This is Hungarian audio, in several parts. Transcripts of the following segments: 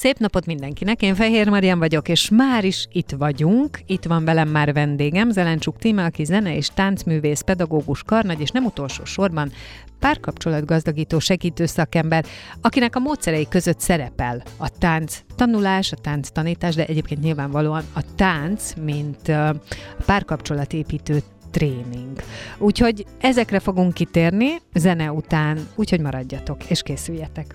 Szép napot mindenkinek, én Fehér Marian vagyok, és már is itt vagyunk. Itt van velem már vendégem, Zelencsuk Tíme, aki zene és táncművész, pedagógus, karnagy, és nem utolsó sorban párkapcsolatgazdagító segítő szakember, akinek a módszerei között szerepel a tánc tanulás, a tánc tanítás, de egyébként nyilvánvalóan a tánc, mint párkapcsolatépítő tréning. Úgyhogy ezekre fogunk kitérni zene után, úgyhogy maradjatok és készüljetek.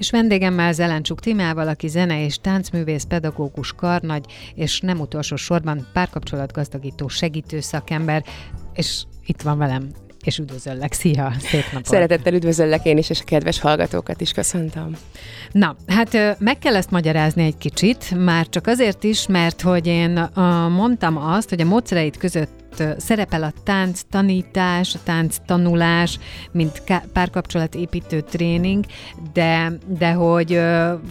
És vendégemmel Zelencsuk Timával, aki zene és táncművész, pedagógus, karnagy, és nem utolsó sorban párkapcsolatgazdagító segítő szakember, és itt van velem és üdvözöllek. Szia, szép napot! Szeretettel üdvözöllek én is, és a kedves hallgatókat is köszöntöm. Na, hát meg kell ezt magyarázni egy kicsit, már csak azért is, mert hogy én mondtam azt, hogy a módszereit között szerepel a tánc tanítás, a tánc tanulás, mint párkapcsolatépítő tréning, de, de hogy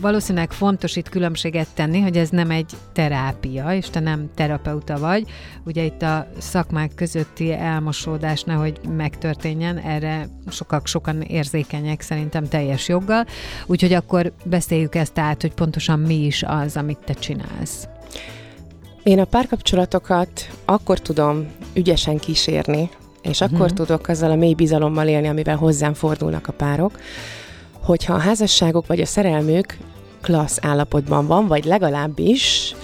valószínűleg fontos itt különbséget tenni, hogy ez nem egy terápia, és te nem terapeuta vagy. Ugye itt a szakmák közötti elmosódás nehogy megtörténjen, erre sokak sokan érzékenyek szerintem teljes joggal, úgyhogy akkor beszéljük ezt át, hogy pontosan mi is az, amit te csinálsz. Én a párkapcsolatokat akkor tudom ügyesen kísérni, és uh-huh. akkor tudok azzal a mély bizalommal élni, amivel hozzám fordulnak a párok, hogyha a házasságok vagy a szerelmük klassz állapotban van, vagy legalábbis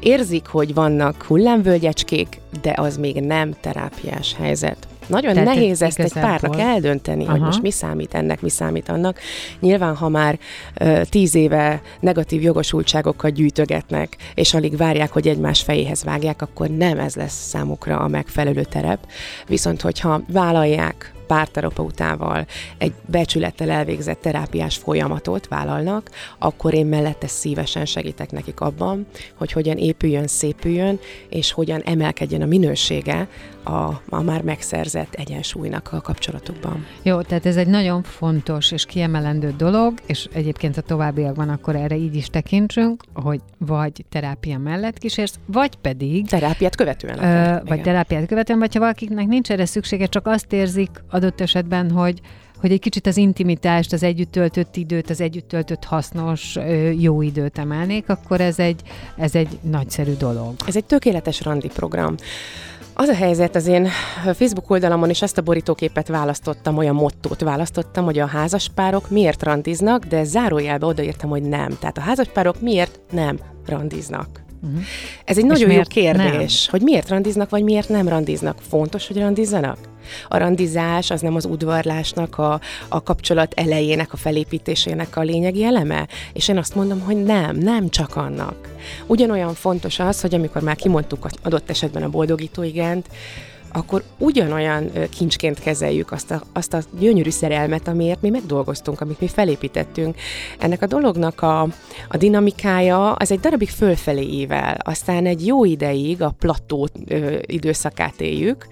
érzik, hogy vannak hullámvölgyecskék, de az még nem terápiás helyzet. Nagyon Tehát nehéz ezt egy párnak eldönteni, Aha. hogy most mi számít ennek, mi számít annak. Nyilván, ha már uh, tíz éve negatív jogosultságokat gyűjtögetnek, és alig várják, hogy egymás fejéhez vágják, akkor nem ez lesz számukra a megfelelő terep. Viszont, hogyha vállalják párterapeutával egy becsülettel elvégzett terápiás folyamatot vállalnak, akkor én mellette szívesen segítek nekik abban, hogy hogyan épüljön, szépüljön, és hogyan emelkedjen a minősége a, a már megszerzett egyensúlynak a kapcsolatukban. Jó, tehát ez egy nagyon fontos és kiemelendő dolog, és egyébként a továbbiakban akkor erre így is tekintsünk, hogy vagy terápia mellett kísérsz, vagy pedig... Terápiát követően. Ö, vagy igen. terápiát követően, vagy ha valakinek nincs erre szüksége, csak azt érzik adott esetben, hogy hogy egy kicsit az intimitást, az együtt töltött időt, az együtt töltött hasznos, jó időt emelnék, akkor ez egy, ez egy nagyszerű dolog. Ez egy tökéletes randi program. Az a helyzet, az én Facebook oldalamon is ezt a borítóképet választottam, olyan mottót választottam, hogy a házaspárok miért randiznak, de zárójelbe odaírtam, hogy nem. Tehát a házaspárok miért nem randiznak. Uh-huh. Ez egy És nagyon jó kérdés, nem? hogy miért randiznak, vagy miért nem randiznak. Fontos, hogy randizzanak? A randizás az nem az udvarlásnak, a, a kapcsolat elejének, a felépítésének a lényegi eleme? És én azt mondom, hogy nem, nem csak annak. Ugyanolyan fontos az, hogy amikor már kimondtuk adott esetben a boldogító igent, akkor ugyanolyan kincsként kezeljük azt a, azt a gyönyörű szerelmet, amiért mi megdolgoztunk, amit mi felépítettünk. Ennek a dolognak a, a dinamikája az egy darabig fölfelé ível, aztán egy jó ideig a plató időszakát éljük,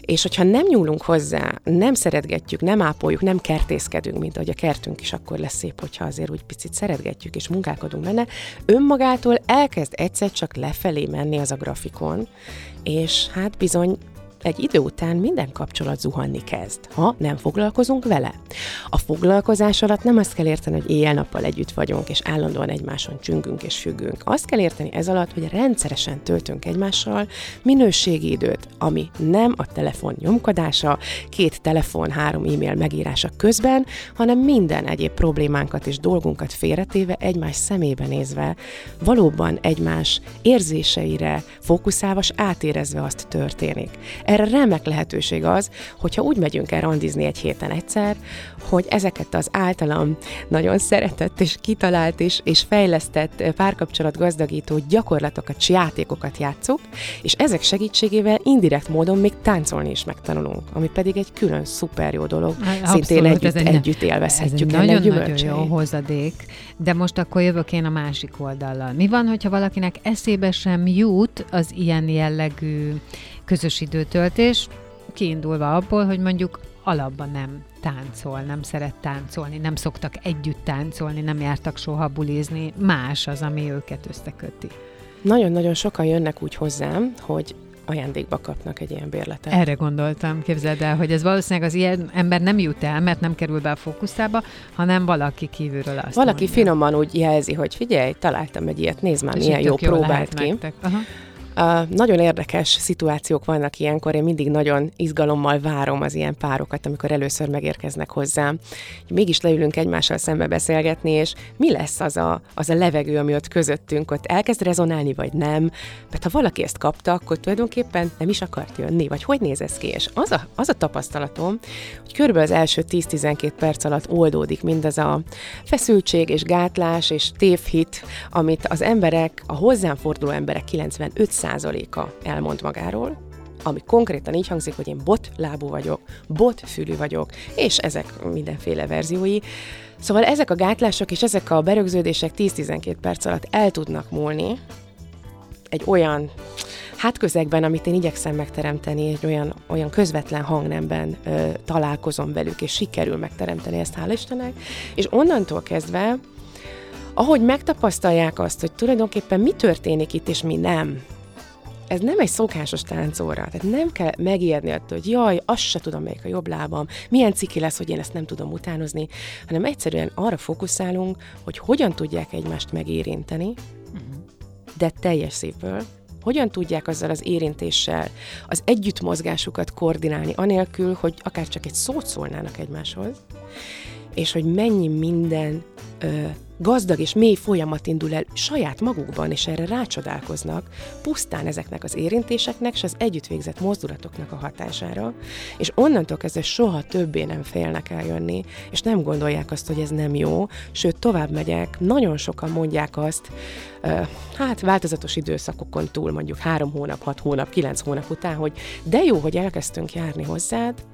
és hogyha nem nyúlunk hozzá, nem szeretgetjük, nem ápoljuk, nem kertészkedünk, mint ahogy a kertünk is akkor lesz szép, hogyha azért úgy picit szeretgetjük és munkálkodunk benne, önmagától elkezd egyszer csak lefelé menni az a grafikon, és hát bizony egy idő után minden kapcsolat zuhanni kezd, ha nem foglalkozunk vele. A foglalkozás alatt nem azt kell érteni, hogy éjjel-nappal együtt vagyunk, és állandóan egymáson csüngünk és függünk. Azt kell érteni ez alatt, hogy rendszeresen töltünk egymással minőségi időt, ami nem a telefon nyomkodása, két telefon, három e-mail megírása közben, hanem minden egyéb problémánkat és dolgunkat félretéve, egymás szemébe nézve, valóban egymás érzéseire fókuszálva, és átérezve azt történik. Erre remek lehetőség az, hogyha úgy megyünk el randizni egy héten egyszer, hogy ezeket az általam nagyon szeretett és kitalált és, és fejlesztett párkapcsolat gazdagító gyakorlatokat, játékokat játszuk, és ezek segítségével indirekt módon még táncolni is megtanulunk, ami pedig egy külön szuper jó dolog. Abszolút, Szintén együtt, ez egy, együtt élvezhetjük. Ez nagyon-nagyon jó hozadék, de most akkor jövök én a másik oldallal. Mi van, hogyha valakinek eszébe sem jut az ilyen jellegű közös időtöltés, kiindulva abból, hogy mondjuk alapban nem táncol, nem szeret táncolni, nem szoktak együtt táncolni, nem jártak soha bulizni, más az, ami őket összeköti. Nagyon-nagyon sokan jönnek úgy hozzám, hogy ajándékba kapnak egy ilyen bérletet. Erre gondoltam, képzeld el, hogy ez valószínűleg az ilyen ember nem jut el, mert nem kerül be a fókuszába, hanem valaki kívülről azt Valaki mondja. finoman úgy jelzi, hogy figyelj, találtam egy ilyet, nézd már, És milyen jó próbált ki. Aha. Nagyon érdekes szituációk vannak ilyenkor, én mindig nagyon izgalommal várom az ilyen párokat, amikor először megérkeznek hozzám. Mégis leülünk egymással szembe beszélgetni, és mi lesz az a, az a levegő, ami ott közöttünk, ott elkezd rezonálni, vagy nem. Mert ha valaki ezt kapta, akkor tulajdonképpen nem is akart jönni, vagy hogy néz ez ki? És az a, az a tapasztalatom, hogy körülbelül az első 10-12 perc alatt oldódik mindaz a feszültség és gátlás és tévhit, amit az emberek, a hozzám forduló emberek 95 10%-a elmond magáról, ami konkrétan így hangzik, hogy én bot lábú vagyok, bot fülű vagyok, és ezek mindenféle verziói. Szóval ezek a gátlások és ezek a berögződések 10-12 perc alatt el tudnak múlni egy olyan hátközegben, amit én igyekszem megteremteni, egy olyan, olyan közvetlen hangnemben ö, találkozom velük, és sikerül megteremteni ezt, hál' Istennek, és onnantól kezdve, ahogy megtapasztalják azt, hogy tulajdonképpen mi történik itt, és mi nem, ez nem egy szokásos táncóra, tehát nem kell megijedni attól, hogy jaj, azt se tudom, melyik a jobb lábam, milyen ciki lesz, hogy én ezt nem tudom utánozni, hanem egyszerűen arra fókuszálunk, hogy hogyan tudják egymást megérinteni, de teljes szívből, hogyan tudják azzal az érintéssel az együttmozgásukat koordinálni, anélkül, hogy akár csak egy szót szólnának egymáshoz, és hogy mennyi minden ö, gazdag és mély folyamat indul el saját magukban, és erre rácsodálkoznak, pusztán ezeknek az érintéseknek és az együtt végzett mozdulatoknak a hatására, és onnantól kezdve soha többé nem félnek eljönni, és nem gondolják azt, hogy ez nem jó, sőt, tovább megyek, nagyon sokan mondják azt, hát változatos időszakokon túl, mondjuk három hónap, hat hónap, kilenc hónap után, hogy de jó, hogy elkezdtünk járni hozzád,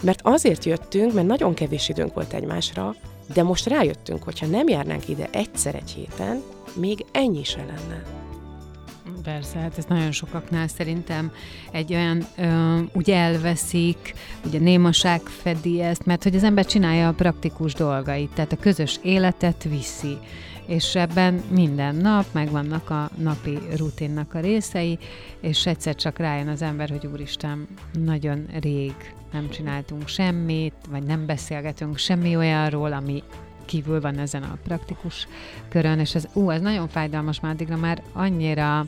mert azért jöttünk, mert nagyon kevés időnk volt egymásra, de most rájöttünk, hogyha nem járnánk ide egyszer egy héten, még ennyi se lenne. Persze, hát ez nagyon sokaknál szerintem egy olyan, ö, úgy elveszik, ugye némaság fedi ezt, mert hogy az ember csinálja a praktikus dolgait, tehát a közös életet viszi, és ebben minden nap megvannak a napi rutinnak a részei, és egyszer csak rájön az ember, hogy úristen, nagyon rég nem csináltunk semmit, vagy nem beszélgetünk semmi olyanról, ami kívül van ezen a praktikus körön, és ez, ú, ez nagyon fájdalmas már addigra már annyira,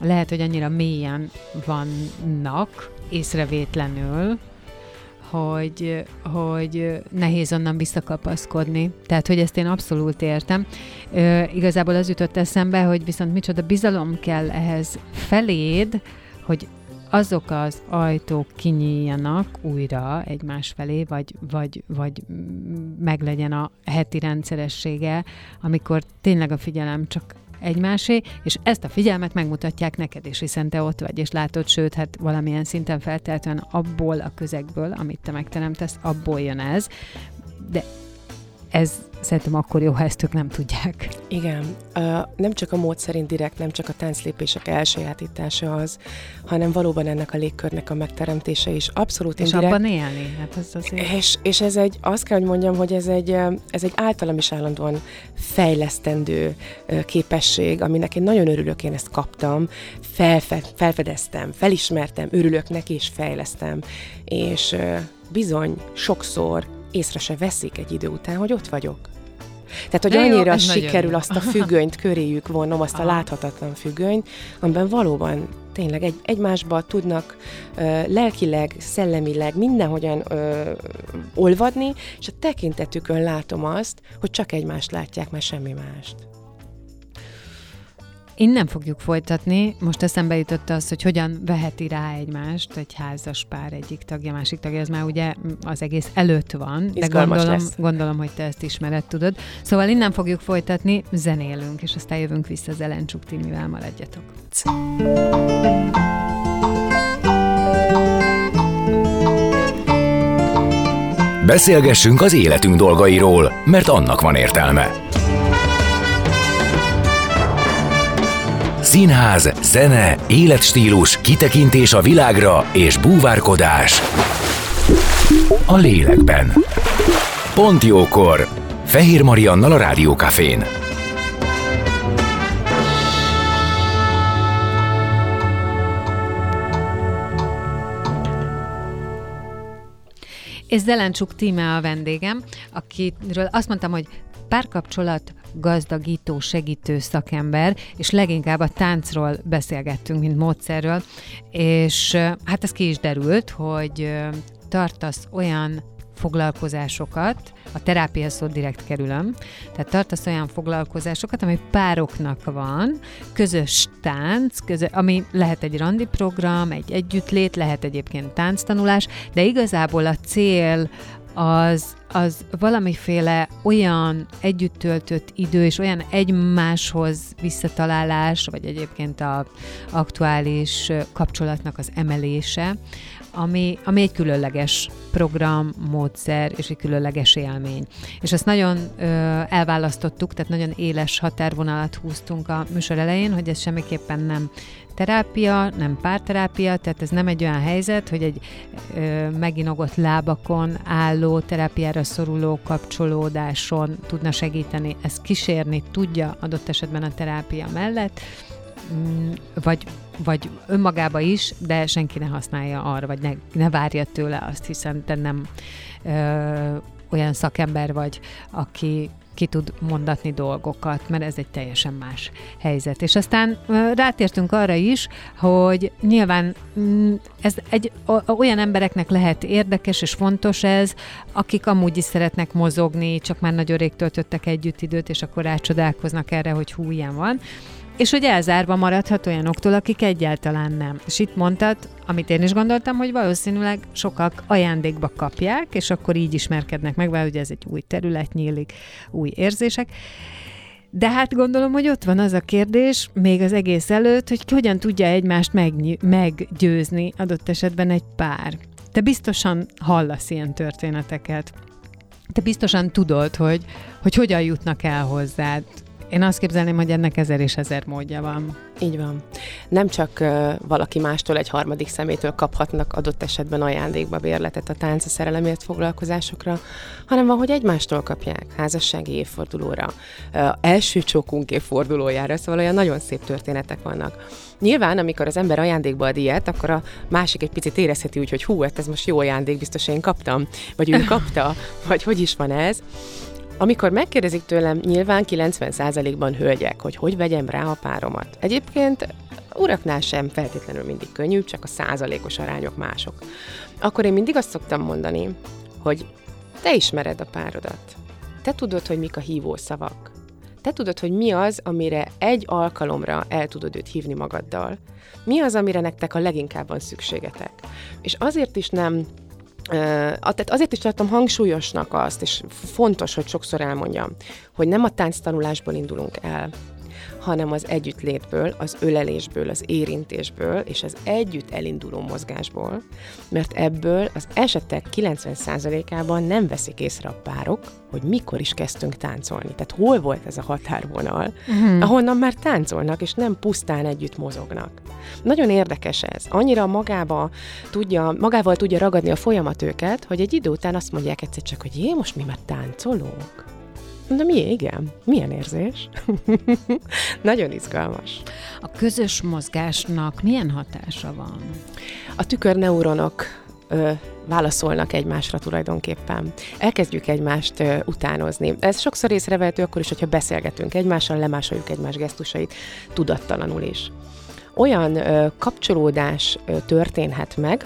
lehet, hogy annyira mélyen vannak észrevétlenül, hogy, hogy nehéz onnan visszakapaszkodni. Tehát, hogy ezt én abszolút értem. Ö, igazából az jutott eszembe, hogy viszont micsoda bizalom kell ehhez feléd, hogy azok az ajtók kinyíljanak újra egymás felé, vagy, vagy, vagy meglegyen a heti rendszeressége, amikor tényleg a figyelem csak egymásé, és ezt a figyelmet megmutatják neked is, hiszen te ott vagy, és látod, sőt, hát valamilyen szinten feltétlenül abból a közegből, amit te megteremtesz, abból jön ez, de ez szerintem akkor jó, ha ezt ők nem tudják. Igen, nem csak a módszerint direkt, nem csak a tánclépések elsajátítása az, hanem valóban ennek a légkörnek a megteremtése is abszolút És indirekt. abban élni? Hát az azért... És, és ez egy, azt kell, hogy mondjam, hogy ez egy, ez egy általam is állandóan fejlesztendő képesség, aminek én nagyon örülök, én ezt kaptam, felfe, felfedeztem, felismertem, örülök neki és fejlesztem. És bizony, sokszor észre se veszik egy idő után, hogy ott vagyok. Tehát, hogy De jó, annyira nagyon sikerül jó. azt a függönyt köréjük vonnom, azt a láthatatlan függönyt, amiben valóban tényleg egy, egymásba tudnak ö, lelkileg, szellemileg, mindenhogyan ö, olvadni, és a tekintetükön látom azt, hogy csak egymást látják, mert semmi mást. Innen fogjuk folytatni. Most eszembe jutott az, hogy hogyan veheti rá egymást egy házas pár egyik tagja, másik tagja, ez már ugye az egész előtt van, de Izgalmas gondolom, lesz. gondolom, hogy te ezt ismered, tudod. Szóval innen fogjuk folytatni, zenélünk, és aztán jövünk vissza Zelencsuk Timivel, maradjatok. Beszélgessünk az életünk dolgairól, mert annak van értelme. Színház, zene, életstílus, kitekintés a világra és búvárkodás. A lélekben. Pont jókor. Fehér Mariannal a Rádiókafén. És Zelencsuk Tíme a vendégem, akiről azt mondtam, hogy párkapcsolat gazdagító, segítő szakember, és leginkább a táncról beszélgettünk, mint módszerről, és hát ez ki is derült, hogy tartasz olyan foglalkozásokat, a terápia szót direkt kerülöm, tehát tartasz olyan foglalkozásokat, ami pároknak van, közös tánc, közö, ami lehet egy randi program, egy együttlét, lehet egyébként tánctanulás, de igazából a cél az, az valamiféle olyan együtt töltött idő, és olyan egymáshoz visszatalálás, vagy egyébként a aktuális kapcsolatnak az emelése, ami, ami egy különleges program, módszer és egy különleges élmény. És ezt nagyon ö, elválasztottuk, tehát nagyon éles határvonalat húztunk a műsor elején, hogy ez semmiképpen nem terápia, nem párterápia, tehát ez nem egy olyan helyzet, hogy egy ö, meginogott lábakon álló, terápiára szoruló kapcsolódáson tudna segíteni. Ez kísérni tudja adott esetben a terápia mellett, vagy, vagy önmagába is, de senki ne használja arra, vagy ne, ne várja tőle azt, hiszen te nem ö, olyan szakember vagy, aki ki tud mondatni dolgokat, mert ez egy teljesen más helyzet. És aztán rátértünk arra is, hogy nyilván mm, ez egy olyan embereknek lehet érdekes és fontos ez, akik amúgy is szeretnek mozogni, csak már nagyon rég töltöttek együtt időt, és akkor rácsodálkoznak erre, hogy hú, ilyen van és hogy elzárva maradhat olyanoktól, akik egyáltalán nem. És itt mondtad, amit én is gondoltam, hogy valószínűleg sokak ajándékba kapják, és akkor így ismerkednek meg, mert ugye ez egy új terület nyílik, új érzések. De hát gondolom, hogy ott van az a kérdés, még az egész előtt, hogy hogyan tudja egymást megny- meggyőzni adott esetben egy pár. Te biztosan hallasz ilyen történeteket. Te biztosan tudod, hogy, hogy hogyan jutnak el hozzád. Én azt képzelném, hogy ennek ezer és ezer módja van. Így van. Nem csak uh, valaki mástól, egy harmadik szemétől kaphatnak adott esetben ajándékba bérletet a tánc a szerelemért foglalkozásokra, hanem van, hogy egymástól kapják házassági évfordulóra, uh, első csókunk évfordulójára, szóval olyan nagyon szép történetek vannak. Nyilván, amikor az ember ajándékba ad ilyet, akkor a másik egy picit érezheti úgy, hogy hú, hát ez most jó ajándék, biztos én kaptam, vagy ő kapta, vagy hogy is van ez. Amikor megkérdezik tőlem, nyilván 90%-ban hölgyek, hogy hogy vegyem rá a páromat. Egyébként uraknál sem feltétlenül mindig könnyű, csak a százalékos arányok mások. Akkor én mindig azt szoktam mondani, hogy te ismered a párodat. Te tudod, hogy mik a hívó szavak. Te tudod, hogy mi az, amire egy alkalomra el tudod őt hívni magaddal. Mi az, amire nektek a leginkább van szükségetek. És azért is nem tehát azért is tartom hangsúlyosnak azt, és fontos, hogy sokszor elmondjam, hogy nem a tánctanulásból indulunk el, hanem az együttlétből, az ölelésből, az érintésből és az együtt elinduló mozgásból, mert ebből az esetek 90%-ában nem veszik észre a párok, hogy mikor is kezdtünk táncolni. Tehát hol volt ez a határvonal, uh-huh. ahonnan már táncolnak, és nem pusztán együtt mozognak. Nagyon érdekes ez. Annyira magába tudja, magával tudja ragadni a folyamat őket, hogy egy idő után azt mondják egyszer csak, hogy jé, most mi már táncolunk. De mi, igen. Milyen érzés? Nagyon izgalmas. A közös mozgásnak milyen hatása van? A tükörneuronok ö, válaszolnak egymásra tulajdonképpen. Elkezdjük egymást ö, utánozni. Ez sokszor észrevehető akkor is, hogyha beszélgetünk egymással, lemásoljuk egymás gesztusait tudattalanul is. Olyan ö, kapcsolódás ö, történhet meg,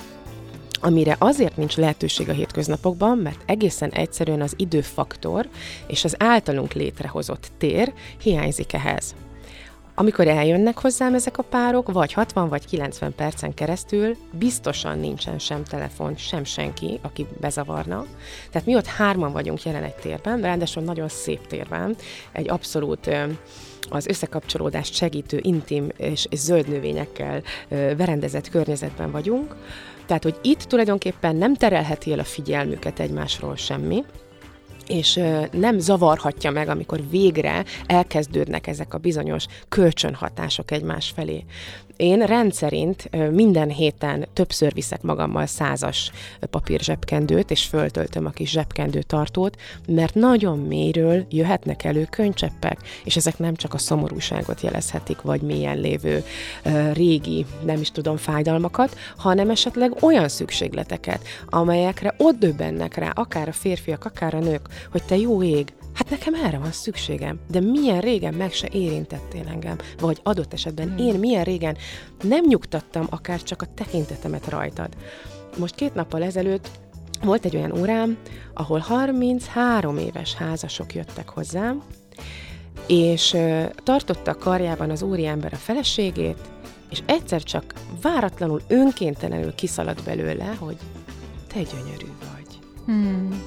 amire azért nincs lehetőség a hétköznapokban, mert egészen egyszerűen az időfaktor és az általunk létrehozott tér hiányzik ehhez. Amikor eljönnek hozzám ezek a párok, vagy 60 vagy 90 percen keresztül biztosan nincsen sem telefon, sem senki, aki bezavarna. Tehát mi ott hárman vagyunk jelen egy térben, ráadásul nagyon szép térben, egy abszolút az összekapcsolódást segítő, intim és, zöld növényekkel berendezett környezetben vagyunk, tehát, hogy itt tulajdonképpen nem terelheti el a figyelmüket egymásról semmi, és nem zavarhatja meg, amikor végre elkezdődnek ezek a bizonyos kölcsönhatások egymás felé. Én rendszerint minden héten többször viszek magammal százas papír zsebkendőt, és föltöltöm a kis zsebkendő tartót, mert nagyon mélyről jöhetnek elő könycseppek, és ezek nem csak a szomorúságot jelezhetik, vagy mélyen lévő régi, nem is tudom, fájdalmakat, hanem esetleg olyan szükségleteket, amelyekre ott döbbennek rá, akár a férfiak, akár a nők, hogy te jó ég, Hát nekem erre van szükségem, de milyen régen meg se érintettél engem, vagy adott esetben hmm. én milyen régen nem nyugtattam akár csak a tekintetemet rajtad. Most két nappal ezelőtt volt egy olyan órám, ahol 33 éves házasok jöttek hozzám, és tartotta karjában az úriember a feleségét, és egyszer csak váratlanul, önkéntelenül kiszaladt belőle, hogy te gyönyörű vagy. Hmm.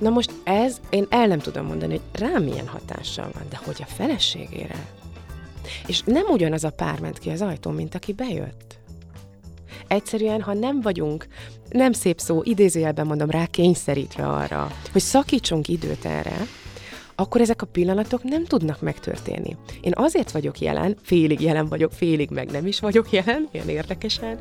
Na most ez, én el nem tudom mondani, hogy rám milyen hatással van, de hogy a feleségére. És nem ugyanaz a pár ment ki az ajtón, mint aki bejött. Egyszerűen, ha nem vagyunk, nem szép szó, idézőjelben mondom rá, kényszerítve arra, hogy szakítsunk időt erre, akkor ezek a pillanatok nem tudnak megtörténni. Én azért vagyok jelen, félig jelen vagyok, félig meg nem is vagyok jelen, ilyen érdekesen,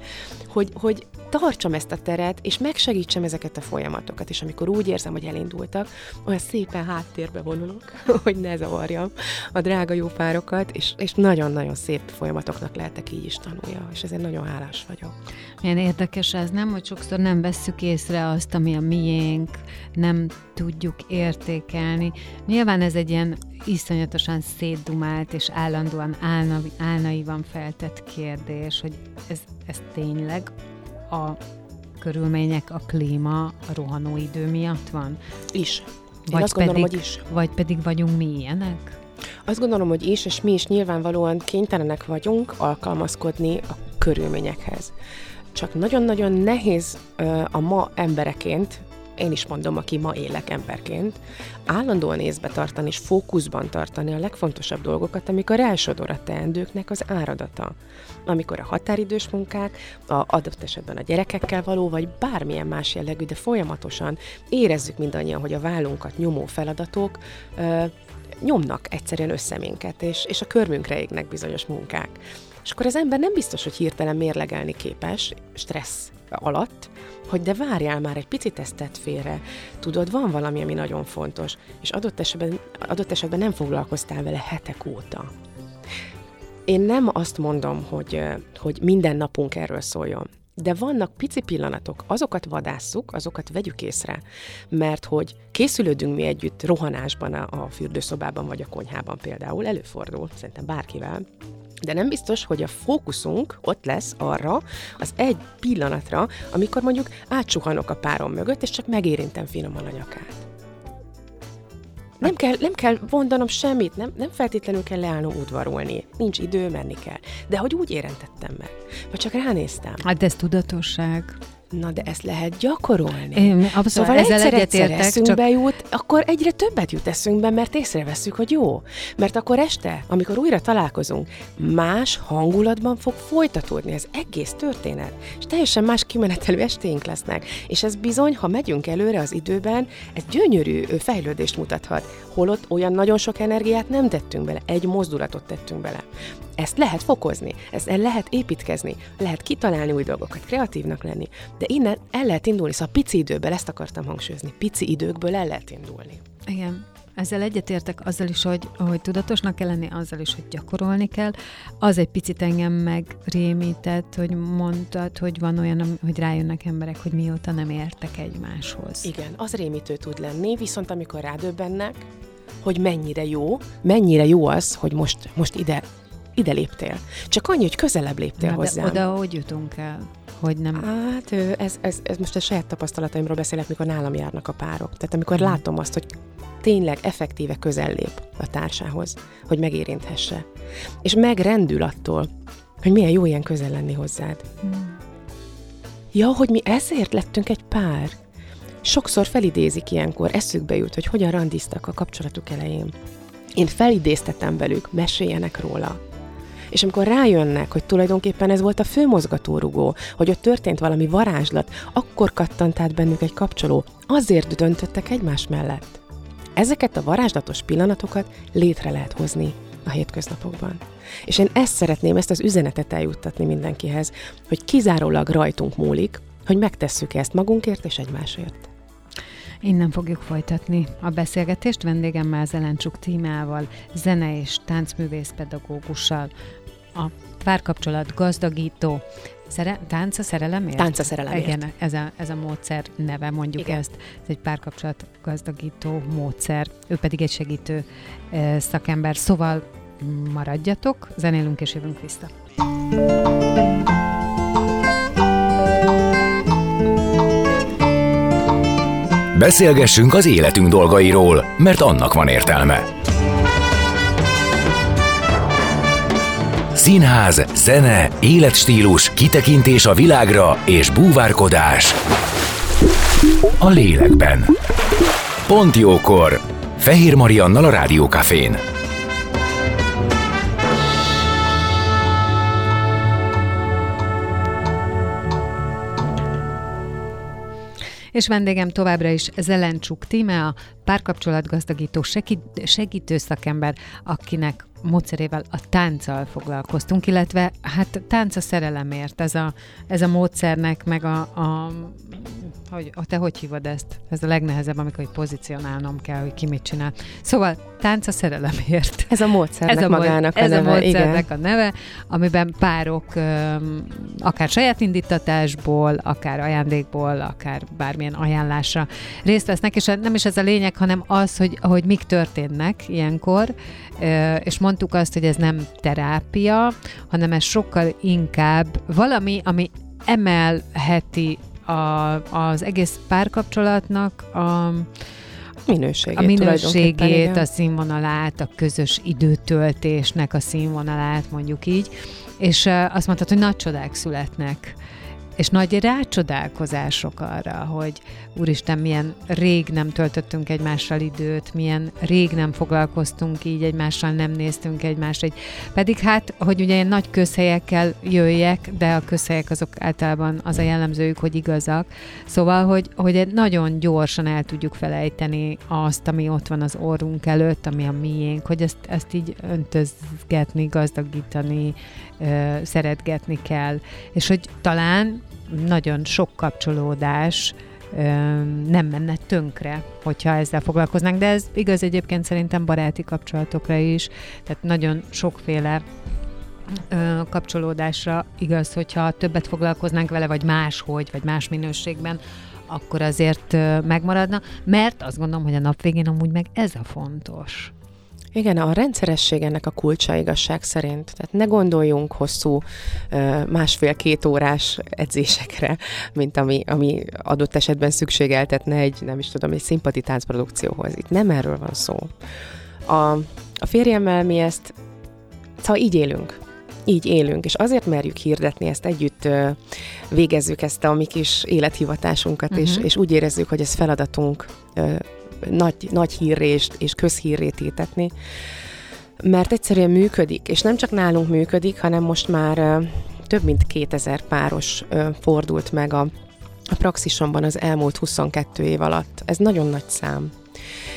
hogy, hogy tartsam ezt a teret, és megsegítsem ezeket a folyamatokat, és amikor úgy érzem, hogy elindultak, olyan szépen háttérbe vonulok, hogy ne zavarjam a drága jó párokat, és, és nagyon-nagyon szép folyamatoknak lehetek így is tanulja, és ezért nagyon hálás vagyok. Milyen érdekes ez, nem? Hogy sokszor nem vesszük észre azt, ami a miénk, nem tudjuk értékelni. Nyilván ez egy ilyen iszonyatosan szétdumált és állandóan álna, álnaivan feltett kérdés, hogy ez, ez tényleg a körülmények, a klíma, a rohanó idő miatt van? Is. Én vagy azt pedig, gondolom, hogy is. Vagy pedig vagyunk mi ilyenek? Azt gondolom, hogy is, és mi is nyilvánvalóan kénytelenek vagyunk alkalmazkodni a körülményekhez. Csak nagyon-nagyon nehéz a ma embereként én is mondom, aki ma élek emberként, állandóan észbe tartani és fókuszban tartani a legfontosabb dolgokat, amikor elsodor a teendőknek az áradata. Amikor a határidős munkák, a adott esetben a gyerekekkel való, vagy bármilyen más jellegű, de folyamatosan érezzük mindannyian, hogy a vállunkat nyomó feladatok ö, nyomnak egyszerűen össze minket, és, és a körmünkre égnek bizonyos munkák. És akkor az ember nem biztos, hogy hirtelen mérlegelni képes, stressz alatt, hogy de várjál már egy picit ezt tett félre. Tudod, van valami, ami nagyon fontos, és adott esetben, adott esetben nem foglalkoztál vele hetek óta. Én nem azt mondom, hogy, hogy minden napunk erről szóljon. De vannak pici pillanatok, azokat vadásszuk, azokat vegyük észre, mert hogy készülődünk mi együtt rohanásban a, a fürdőszobában vagy a konyhában például, előfordul, szerintem bárkivel, de nem biztos, hogy a fókuszunk ott lesz arra az egy pillanatra, amikor mondjuk átsuhanok a párom mögött, és csak megérintem finoman a nyakát. Nem kell, nem kell mondanom semmit, nem, nem feltétlenül kell leállnom udvarolni. Nincs idő, menni kell. De hogy úgy érentettem meg. Vagy csak ránéztem. Hát ez tudatosság. Na, de ezt lehet gyakorolni. Én abszolút Szóval ezzel egyszer, egyszer eszünkbe csak jut, akkor egyre többet jut eszünkbe, mert észreveszünk, hogy jó. Mert akkor este, amikor újra találkozunk, más hangulatban fog folytatódni az egész történet. És teljesen más kimenetelő estéink lesznek. És ez bizony, ha megyünk előre az időben, ez gyönyörű fejlődést mutathat. Holott olyan nagyon sok energiát nem tettünk bele, egy mozdulatot tettünk bele. Ezt lehet fokozni, ezt el lehet építkezni, lehet kitalálni új dolgokat, kreatívnak lenni, de innen el lehet indulni, szóval pici időből, ezt akartam hangsúlyozni, pici időkből el lehet indulni. igen, ezzel egyetértek azzal is, hogy, hogy tudatosnak kell lenni, azzal is, hogy gyakorolni kell. Az egy picit engem megrémített, hogy mondtad, hogy van olyan, hogy rájönnek emberek, hogy mióta nem értek egymáshoz. Igen, az rémítő tud lenni, viszont amikor rádöbbennek, hogy mennyire jó, mennyire jó az, hogy most, most ide, ide léptél. Csak annyi, hogy közelebb léptél Na, de hozzám. oda hogy jutunk el? Hogy nem... Hát ez, ez, ez most a saját tapasztalataimról beszélek, mikor nálam járnak a párok. Tehát amikor Mhm. látom azt, hogy tényleg effektíve közel lép a társához, hogy megérinthesse. És megrendül attól, hogy milyen jó ilyen közel lenni hozzád. Hmm. Ja, hogy mi ezért lettünk egy pár. Sokszor felidézik ilyenkor, eszükbe jut, hogy hogyan randiztak a kapcsolatuk elején. Én felidéztetem velük, meséljenek róla. És amikor rájönnek, hogy tulajdonképpen ez volt a fő mozgatórugó, hogy ott történt valami varázslat, akkor kattant át bennük egy kapcsoló, azért döntöttek egymás mellett. Ezeket a varázslatos pillanatokat létre lehet hozni a hétköznapokban. És én ezt szeretném, ezt az üzenetet eljuttatni mindenkihez, hogy kizárólag rajtunk múlik, hogy megtesszük ezt magunkért és egymásért. Innen fogjuk folytatni a beszélgetést vendégemmel Zelencsuk Tímával, zene és táncművész pedagógussal, a párkapcsolat gazdagító, Szere- tánc a szerelemért? Tánc a szerelemért. Igen, ez a, ez a módszer neve, mondjuk Igen. ezt. Ez egy párkapcsolat gazdagító módszer. Ő pedig egy segítő eh, szakember. Szóval maradjatok, zenélünk és jövünk vissza. Beszélgessünk az életünk dolgairól, mert annak van értelme. Színház, zene, életstílus, kitekintés a világra és búvárkodás. A lélekben. Pont jókor. Fehér Mariannal a Rádiókafén. És vendégem továbbra is Zelencsuk Tíme, a párkapcsolatgazdagító segít, segítő szakember, akinek módszerével a tánccal foglalkoztunk, illetve hát tánc a szerelemért, ez a, ez a módszernek, meg a, a hogy, te hogy hívod ezt? Ez a legnehezebb, amikor hogy pozícionálnom kell, hogy ki mit csinál. Szóval tánc a szerelemért. Ez a módszernek Ez a, magának ez a a neve, módszernek igen. a neve, amiben párok öm, akár saját indítatásból, akár ajándékból, akár bármilyen ajánlásra részt vesznek, és nem is ez a lényeg, hanem az, hogy, hogy mik történnek ilyenkor, ö, és mondtuk azt, hogy ez nem terápia, hanem ez sokkal inkább valami, ami emelheti a, az egész párkapcsolatnak a, minőségét. a minőségét, a színvonalát, a közös időtöltésnek a színvonalát, mondjuk így. És azt mondtad, hogy nagy csodák születnek. És nagy rácsodálkozások arra, hogy úristen, milyen rég nem töltöttünk egymással időt, milyen rég nem foglalkoztunk így egymással, nem néztünk egymásra. Így. Pedig hát, hogy ugye ilyen nagy közhelyekkel jöjjek, de a közhelyek azok általában az a jellemzőjük, hogy igazak. Szóval, hogy, hogy egy nagyon gyorsan el tudjuk felejteni azt, ami ott van az orrunk előtt, ami a miénk, hogy ezt, ezt így öntözgetni, gazdagítani, szeretgetni kell. És hogy talán nagyon sok kapcsolódás nem menne tönkre, hogyha ezzel foglalkoznánk, de ez igaz egyébként szerintem baráti kapcsolatokra is, tehát nagyon sokféle kapcsolódásra igaz, hogyha többet foglalkoznánk vele, vagy máshogy, vagy más minőségben, akkor azért megmaradna, mert azt gondolom, hogy a nap végén amúgy meg ez a fontos. Igen, a rendszeresség ennek a kulcsa igazság szerint. Tehát ne gondoljunk hosszú másfél-két órás edzésekre, mint ami, ami adott esetben szükségeltetne egy, nem is tudom, egy szimpati táncprodukcióhoz. Itt nem erről van szó. A, a férjemmel mi ezt, szóval így élünk. Így élünk, és azért merjük hirdetni ezt együtt végezzük ezt a mi kis élethivatásunkat, uh-huh. és, és úgy érezzük, hogy ez feladatunk nagy, nagy hírré és, közhírré tétetni, mert egyszerűen működik, és nem csak nálunk működik, hanem most már több mint 2000 páros fordult meg a, a praxisomban az elmúlt 22 év alatt. Ez nagyon nagy szám.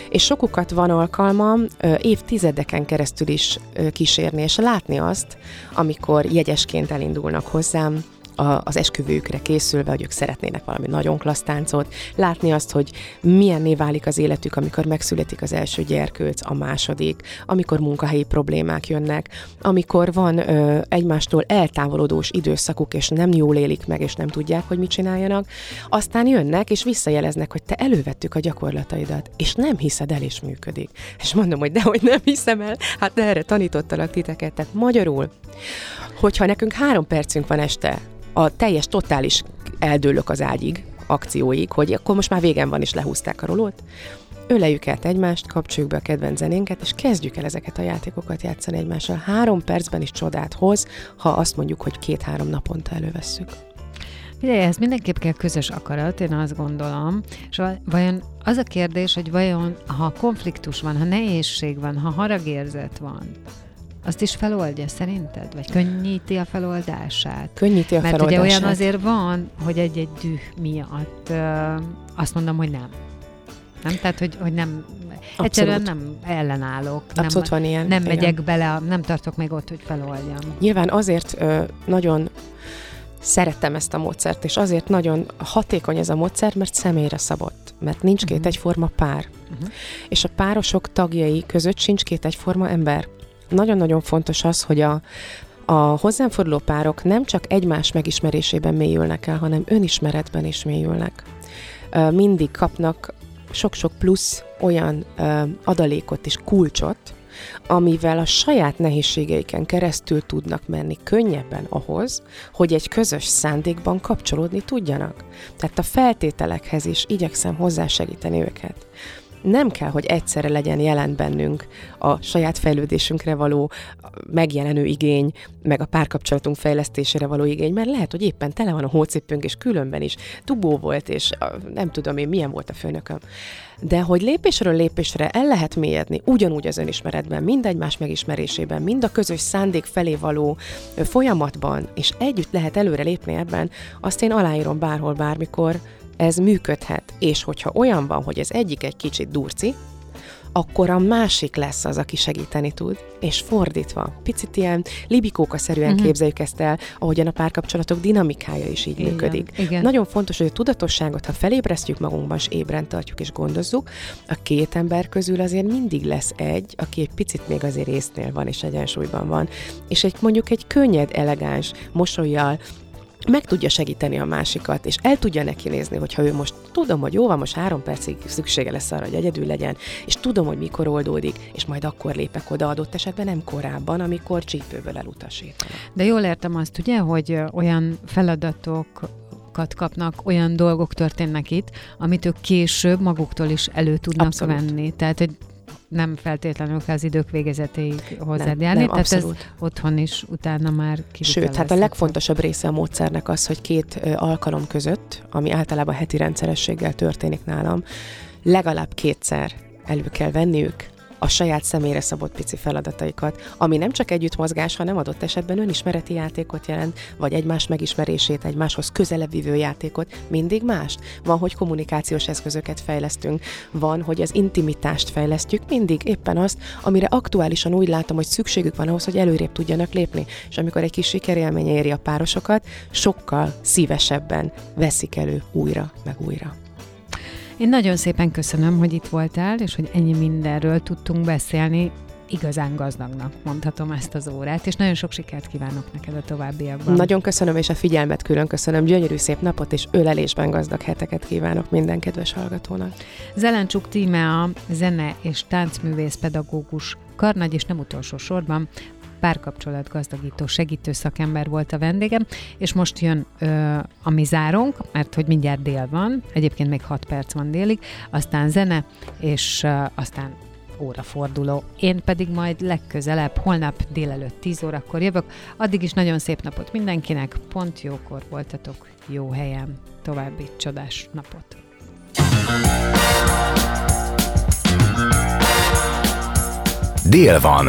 És sokukat van alkalmam évtizedeken keresztül is kísérni, és látni azt, amikor jegyesként elindulnak hozzám, a, az esküvőjükre készülve, hogy ők szeretnének valami nagyon klassz táncot, látni azt, hogy milyenné válik az életük, amikor megszületik az első gyerkőc, a második, amikor munkahelyi problémák jönnek, amikor van ö, egymástól eltávolodós időszakuk, és nem jól élik meg, és nem tudják, hogy mit csináljanak, aztán jönnek, és visszajeleznek, hogy te elővettük a gyakorlataidat, és nem hiszed el, és működik. És mondom, hogy dehogy nem hiszem el, hát erre tanítottalak titeket, tehát magyarul, hogyha nekünk három percünk van este a teljes, totális eldőlök az ágyig, akcióig, hogy akkor most már végem van, és lehúzták a rolót, öleljük át egymást, kapcsoljuk be a kedvenc zenénket, és kezdjük el ezeket a játékokat játszani egymással. Három percben is csodát hoz, ha azt mondjuk, hogy két-három naponta elővesszük. Ugye, ez mindenképp kell közös akarat, én azt gondolom. És vajon az a kérdés, hogy vajon, ha konfliktus van, ha nehézség van, ha haragérzet van, azt is feloldja szerinted? Vagy könnyíti a feloldását? Könnyíti a Mert feloldását. ugye olyan azért van, hogy egy-egy düh miatt ö, azt mondom, hogy nem. Nem? Tehát, hogy, hogy nem, Abszolút. egyszerűen nem ellenállok. Abszolút nem, van ilyen. Nem igen. megyek bele, nem tartok még ott, hogy feloldjam. Nyilván azért ö, nagyon szerettem ezt a módszert, és azért nagyon hatékony ez a módszer, mert személyre szabott, mert nincs két uh-huh. egyforma pár. Uh-huh. És a párosok tagjai között sincs két egyforma ember nagyon-nagyon fontos az, hogy a, a hozzám forduló párok nem csak egymás megismerésében mélyülnek el, hanem önismeretben is mélyülnek. Mindig kapnak sok-sok plusz olyan adalékot és kulcsot, amivel a saját nehézségeiken keresztül tudnak menni könnyebben ahhoz, hogy egy közös szándékban kapcsolódni tudjanak. Tehát a feltételekhez is igyekszem hozzásegíteni őket nem kell, hogy egyszerre legyen jelen bennünk a saját fejlődésünkre való megjelenő igény, meg a párkapcsolatunk fejlesztésére való igény, mert lehet, hogy éppen tele van a hócipőnk, és különben is dugó volt, és nem tudom én, milyen volt a főnököm. De hogy lépésről lépésre el lehet mélyedni, ugyanúgy az önismeretben, mind egymás megismerésében, mind a közös szándék felé való folyamatban, és együtt lehet előre lépni ebben, azt én aláírom bárhol, bármikor, ez működhet. És hogyha olyan van, hogy ez egyik egy kicsit durci, akkor a másik lesz az, aki segíteni tud, és fordítva. Picit ilyen libikóka-szerűen uh-huh. képzeljük ezt el, ahogyan a párkapcsolatok dinamikája is így igen, működik. Igen. Nagyon fontos, hogy a tudatosságot, ha felébresztjük magunkban, és ébren tartjuk és gondozzuk, a két ember közül azért mindig lesz egy, aki egy picit még azért észnél van és egyensúlyban van, és egy mondjuk egy könnyed, elegáns, mosolyjal, meg tudja segíteni a másikat, és el tudja neki nézni, hogyha ő most tudom, hogy jó van, most három percig szüksége lesz arra, hogy egyedül legyen, és tudom, hogy mikor oldódik, és majd akkor lépek oda adott esetben, nem korábban, amikor csípőből elutasítanak. De jól értem azt, ugye, hogy olyan feladatok kapnak, olyan dolgok történnek itt, amit ők később maguktól is elő tudnak Abszolút. venni. Tehát, hogy nem feltétlenül kell az idők végezetéig hozzád járni, nem, tehát abszolút. ez otthon is utána már Sőt, hát a legfontosabb része a módszernek az, hogy két alkalom között, ami általában heti rendszerességgel történik nálam, legalább kétszer elő kell venniük a saját személyre szabott pici feladataikat, ami nem csak együtt mozgás, hanem adott esetben önismereti játékot jelent, vagy egymás megismerését, egymáshoz közelebb vívő játékot, mindig mást. Van, hogy kommunikációs eszközöket fejlesztünk, van, hogy az intimitást fejlesztjük, mindig éppen azt, amire aktuálisan úgy látom, hogy szükségük van ahhoz, hogy előrébb tudjanak lépni. És amikor egy kis sikerélmény éri a párosokat, sokkal szívesebben veszik elő újra, meg újra. Én nagyon szépen köszönöm, hogy itt voltál, és hogy ennyi mindenről tudtunk beszélni. Igazán gazdagnak mondhatom ezt az órát, és nagyon sok sikert kívánok neked a továbbiakban. Nagyon köszönöm, és a figyelmet külön köszönöm. Gyönyörű szép napot és ölelésben gazdag heteket kívánok minden kedves hallgatónak. Zelencsuk Tímea, zene és táncművész pedagógus karnagy, és nem utolsó sorban párkapcsolat gazdagító segítő szakember volt a vendégem, és most jön ö, a mi zárunk, mert hogy mindjárt dél van, egyébként még 6 perc van délig, aztán zene, és ö, aztán óraforduló. Én pedig majd legközelebb, holnap délelőtt 10 órakor jövök. Addig is nagyon szép napot mindenkinek, pont jókor voltatok jó helyen. További csodás napot! Dél van.